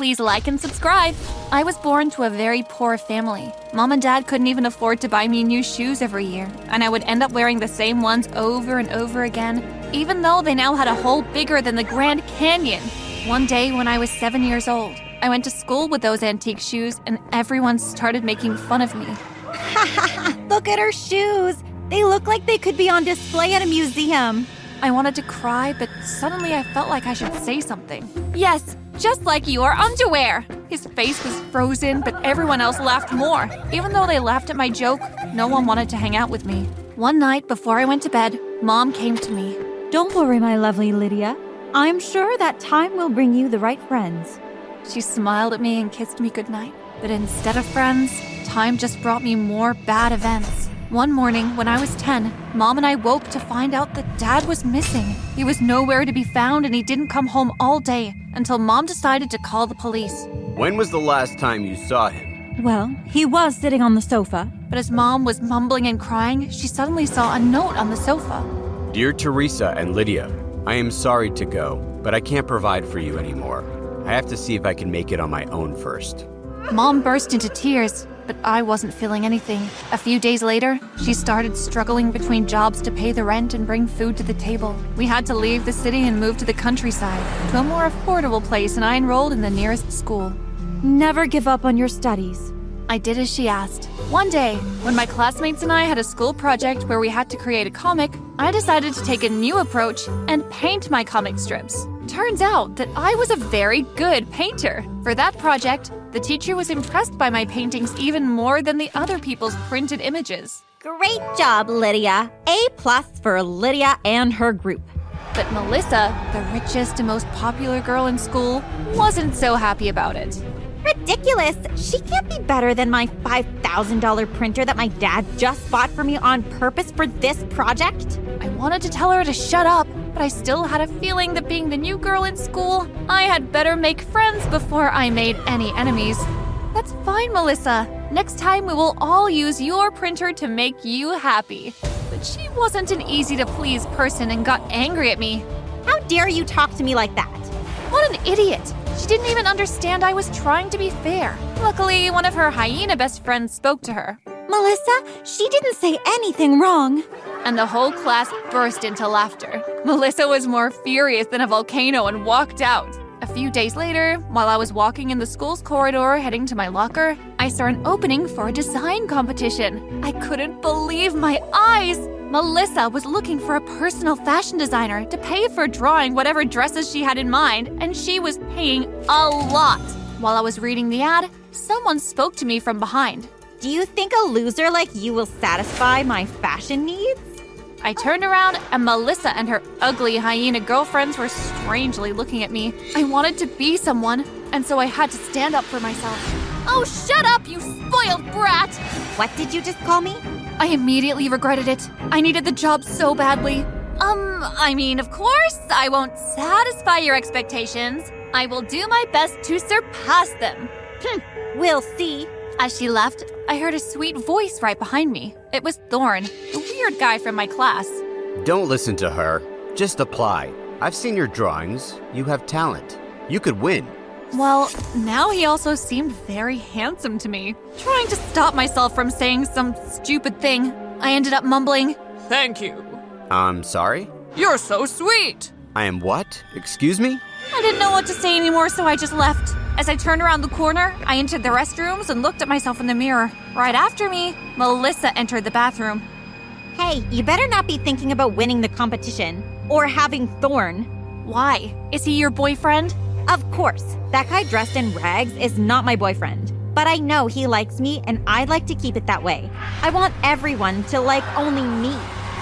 Please like and subscribe. I was born to a very poor family. Mom and dad couldn't even afford to buy me new shoes every year, and I would end up wearing the same ones over and over again, even though they now had a hole bigger than the Grand Canyon. One day when I was seven years old, I went to school with those antique shoes, and everyone started making fun of me. Look at her shoes! They look like they could be on display at a museum. I wanted to cry, but suddenly I felt like I should say something. Yes, just like your underwear! His face was frozen, but everyone else laughed more. Even though they laughed at my joke, no one wanted to hang out with me. One night before I went to bed, Mom came to me. Don't worry, my lovely Lidia. I'm sure that time will bring you the right friends. She smiled at me and kissed me goodnight. But instead of friends, time just brought me more bad events. One morning, when I was 10, Mom and I woke to find out that Dad was missing. He was nowhere to be found and he didn't come home all day until Mom decided to call the police. When was the last time you saw him? Well, he was sitting on the sofa. But as Mom was mumbling and crying, she suddenly saw a note on the sofa. Dear Teresa and Lidia, I am sorry to go, but I can't provide for you anymore. I have to see if I can make it on my own first. Mom burst into tears, but I wasn't feeling anything. A few days later, she started struggling between jobs to pay the rent and bring food to the table. We had to leave the city and move to the countryside, to a more affordable place, and I enrolled in the nearest school. Never give up on your studies. I did as she asked. One day, when my classmates and I had a school project where we had to create a comic, I decided to take a new approach and paint my comic strips. Turns out that I was a very good painter. For that project, the teacher was impressed by my paintings even more than the other people's printed images. Great job, Lidia. A plus for Lidia and her group. But Melissa, the richest and most popular girl in school, wasn't so happy about it. Ridiculous! She can't be better than my $5,000 printer that my dad just bought for me on purpose for this project. I wanted to tell her to shut up, but I still had a feeling that being the new girl in school, I had better make friends before I made any enemies. That's fine, Melissa. Next time we will all use your printer to make you happy. But she wasn't an easy to please person and got angry at me. How dare you talk to me like that? What an idiot! She didn't even understand I was trying to be fair. Luckily, one of her hyena best friends spoke to her. Melissa, she didn't say anything wrong. And the whole class burst into laughter. Melissa was more furious than a volcano and walked out. A few days later, while I was walking in the school's corridor heading to my locker, I saw an opening for a design competition. I couldn't believe my eyes! Melissa was looking for a personal fashion designer to pay for drawing whatever dresses she had in mind, and she was paying a lot. While I was reading the ad, someone spoke to me from behind. Do you think a loser like you will satisfy my fashion needs? I turned around, and Melissa and her ugly hyena girlfriends were strangely looking at me. I wanted to be someone, and so I had to stand up for myself. Oh, shut up, you spoiled brat! What did you just call me? I immediately regretted it. I needed the job so badly. Um, I mean, of course, I won't satisfy your expectations. I will do my best to surpass them. Hm, we'll see. As she left, I heard a sweet voice right behind me. It was Thorn, the weird guy from my class. Don't listen to her. Just apply. I've seen your drawings. You have talent. You could win. Well, now he also seemed very handsome to me. Trying to stop myself from saying some stupid thing, I ended up mumbling, Thank you. I'm sorry? You're so sweet. I am what? Excuse me? I didn't know what to say anymore, so I just left. As I turned around the corner, I entered the restrooms and looked at myself in the mirror. Right after me, Melissa entered the bathroom. Hey, you better not be thinking about winning the competition or having Thorn. Why? Is he your boyfriend? Of course, that guy dressed in rags is not my boyfriend. But I know he likes me and I'd like to keep it that way. I want everyone to like only me.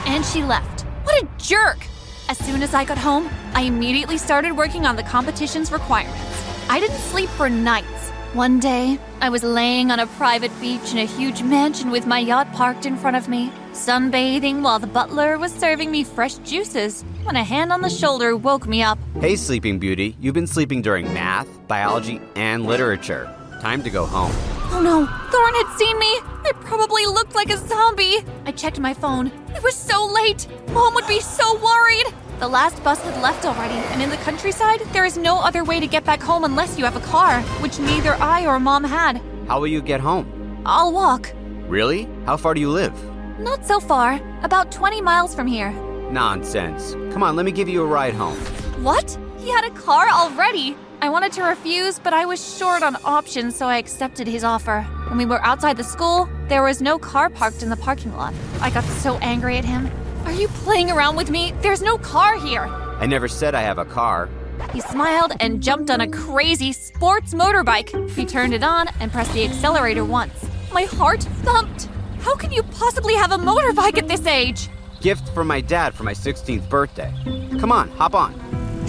And she left. What a jerk! As soon as I got home, I immediately started working on the competition's requirements. I didn't sleep for nights. One day, I was laying on a private beach in a huge mansion with my yacht parked in front of me, sunbathing while the butler was serving me fresh juices when a hand on the shoulder woke me up. Hey, Sleeping Beauty. You've been sleeping during math, biology, and literature. Time to go home. Oh no, Thorn had seen me! I probably looked like a zombie! I checked my phone. It was so late! Mom would be so worried! The last bus had left already, and in the countryside, there is no other way to get back home unless you have a car, which neither I or Mom had. How will you get home? I'll walk. Really? How far do you live? Not so far, about 20 miles from here. Nonsense. Come on, let me give you a ride home. What? He had a car already? I wanted to refuse, but I was short on options, so I accepted his offer. When we were outside the school, there was no car parked in the parking lot. I got so angry at him. Are you playing around with me? There's no car here. I never said I have a car. He smiled and jumped on a crazy sports motorbike. He turned it on and pressed the accelerator once. My heart thumped. How can you possibly have a motorbike at this age? Gift from my dad for my 16th birthday. Come on, hop on.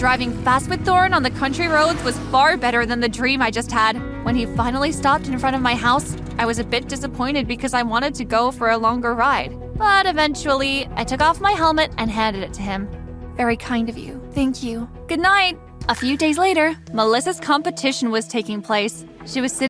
Driving fast with Thorn on the country roads was far better than the dream I just had. When he finally stopped in front of my house, I was a bit disappointed because I wanted to go for a longer ride. But eventually, I took off my helmet and handed it to him. Very kind of you. Thank you. Good night. A few days later, Melissa's competition was taking place. She was sitting.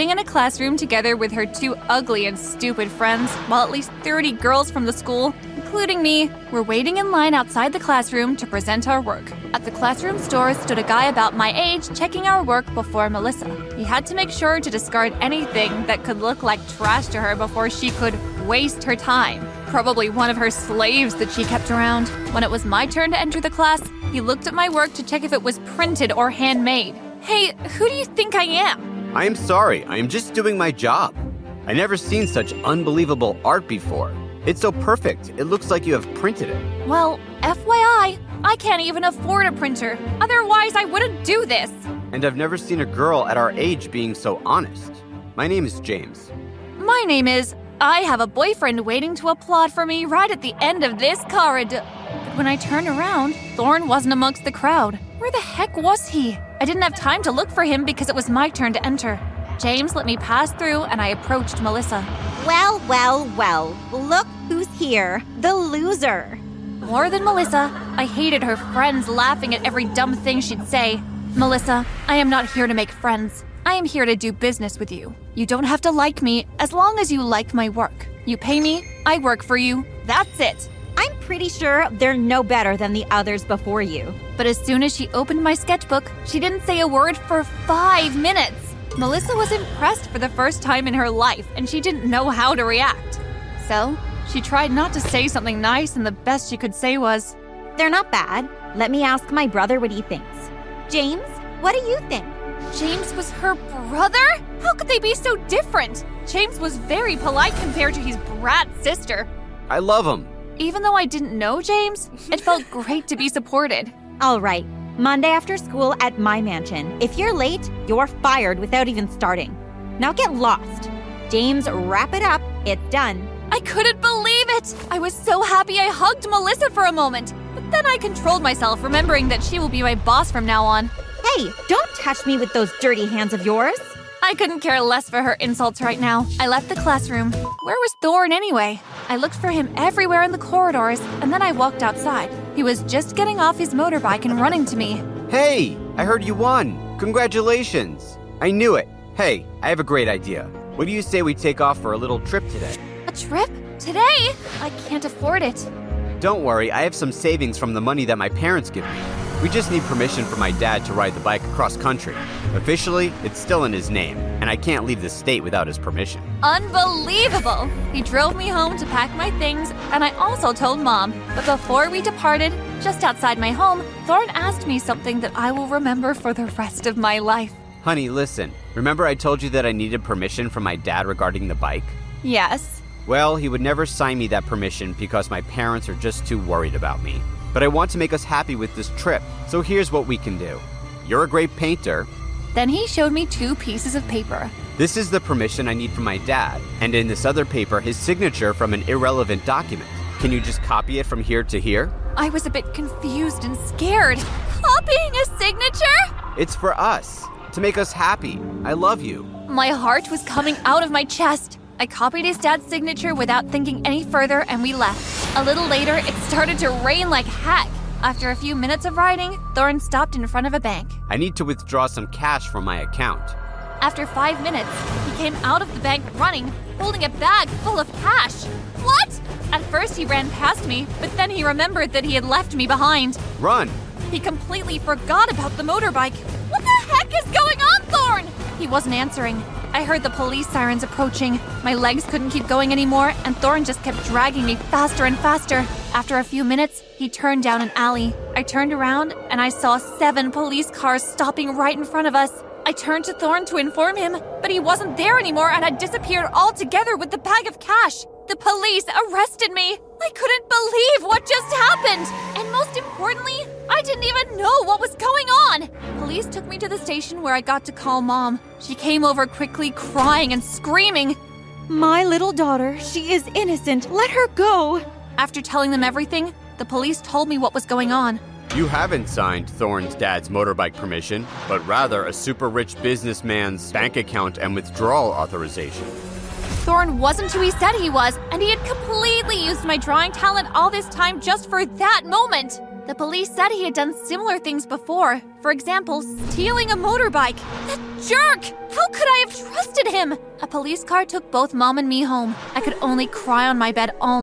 Sitting in a classroom together with her two ugly and stupid friends, while at least 30 girls from the school, including me, were waiting in line outside the classroom to present our work. At the classroom's door stood a guy about my age checking our work before Melissa. He had to make sure to discard anything that could look like trash to her before she could waste her time. Probably one of her slaves that she kept around. When it was my turn to enter the class, he looked at my work to check if it was printed or handmade. Hey, who do you think I am? I am sorry, I am just doing my job. I never seen such unbelievable art before. It's so perfect, it looks like you have printed it. Well, FYI, I can't even afford a printer. Otherwise, I wouldn't do this. And I've never seen a girl at our age being so honest. My name is James. My name is. I have a boyfriend waiting to applaud for me right at the end of this corridor. But when I turned around, Thorn wasn't amongst the crowd. Where the heck was he? I didn't have time to look for him because it was my turn to enter. James let me pass through and I approached Melissa. Well, well, well. Look who's here. The loser. More than Melissa, I hated her friends laughing at every dumb thing she'd say. Melissa, I am not here to make friends. I am here to do business with you. You don't have to like me as long as you like my work. You pay me, I work for you. That's it. I'm pretty sure they're no better than the others before you. But as soon as she opened my sketchbook, she didn't say a word for five minutes. Melissa was impressed for the first time in her life, and she didn't know how to react. So, She tried not to say something nice, and the best she could say was, They're not bad. Let me ask my brother what he thinks. James, what do you think? James was her brother? How could they be so different? James was very polite compared to his brat sister. I love him. Even though I didn't know James, it felt great to be supported. All right, Monday after school at my mansion. If you're late, you're fired without even starting. Now get lost. James, wrap it up. It's done. I couldn't believe it! I was so happy I hugged Melissa for a moment. But then I controlled myself, remembering that she will be my boss from now on. Hey, don't touch me with those dirty hands of yours. I couldn't care less for her insults right now. I left the classroom. Where was Thorn anyway? I looked for him everywhere in the corridors, and then I walked outside. He was just getting off his motorbike and running to me. Hey, I heard you won. Congratulations. I knew it. Hey, I have a great idea. What do you say we take off for a little trip today? A trip? Today? I can't afford it. Don't worry, I have some savings from the money that my parents give me. We just need permission from my dad to ride the bike across country. Officially, it's still in his name, and I can't leave the state without his permission. Unbelievable! He drove me home to pack my things, and I also told Mom. But before we departed, just outside my home, Thorn asked me something that I will remember for the rest of my life. Honey, listen. Remember I told you that I needed permission from my dad regarding the bike? Yes. Well, he would never sign me that permission because my parents are just too worried about me. But I want to make us happy with this trip, so here's what we can do. You're a great painter. Then he showed me two pieces of paper. This is the permission I need from my dad, and in this other paper, his signature from an irrelevant document. Can you just copy it from here to here? I was a bit confused and scared. Copying a signature? It's for us, to make us happy. I love you. My heart was coming out of my chest. I copied his dad's signature without thinking any further, and we left. A little later, it started to rain like heck. After a few minutes of riding, Thorn stopped in front of a bank. I need to withdraw some cash from my account. After five minutes, he came out of the bank running, holding a bag full of cash. What? At first, he ran past me, but then he remembered that he had left me behind. Run! He completely forgot about the motorbike. What the heck is going on, Thorn? He wasn't answering. I heard the police sirens approaching. My legs couldn't keep going anymore, and Thorn just kept dragging me faster and faster. After a few minutes, he turned down an alley. I turned around, and I saw seven police cars stopping right in front of us. I turned to Thorn to inform him, but he wasn't there anymore and had disappeared altogether with the bag of cash. The police arrested me. I couldn't believe what just happened. And most importantly, I didn't even know what was. Police took me to the station where I got to call mom. She came over quickly, crying and screaming. My little daughter, she is innocent. Let her go. After telling them everything, the police told me what was going on. You haven't signed Thorn's dad's motorbike permission, but rather a super rich businessman's bank account and withdrawal authorization. Thorn wasn't who he said he was, and he had completely used my drawing talent all this time just for that moment. The police said he had done similar things before. For example, stealing a motorbike. That jerk! How could I have trusted him? A police car took both mom and me home. I could only cry on my bed all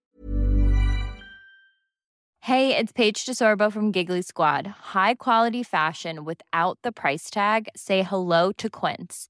Hey, it's Paige DeSorbo from Giggly Squad. High quality fashion without the price tag. Say hello to Quince.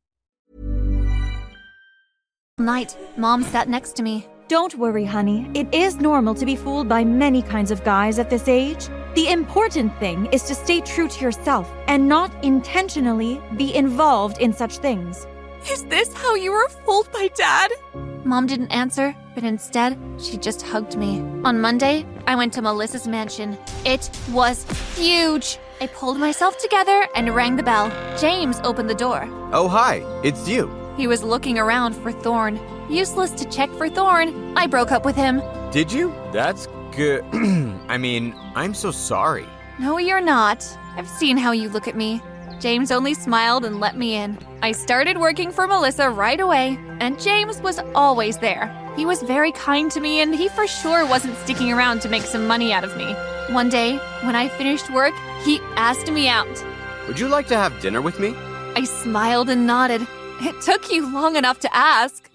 Night. Mom sat next to me. Don't worry, honey. It is normal to be fooled by many kinds of guys at this age. The important thing is to stay true to yourself and not intentionally be involved in such things. Is this how you were fooled by dad? Mom didn't answer, but instead, she just hugged me. On Monday, I went to Melissa's mansion. It was huge. I pulled myself together and rang the bell. James opened the door. Oh, hi, it's you. He was looking around for Thorn. Useless to check for Thorn. I broke up with him. Did you? That's good. I mean, I'm so sorry. No, you're not. I've seen how you look at me. James only smiled and let me in. I started working for Melissa right away, and James was always there. He was very kind to me, and he for sure wasn't sticking around to make some money out of me. One day, when I finished work, he asked me out. Would you like to have dinner with me? I smiled and nodded. It took you long enough to ask.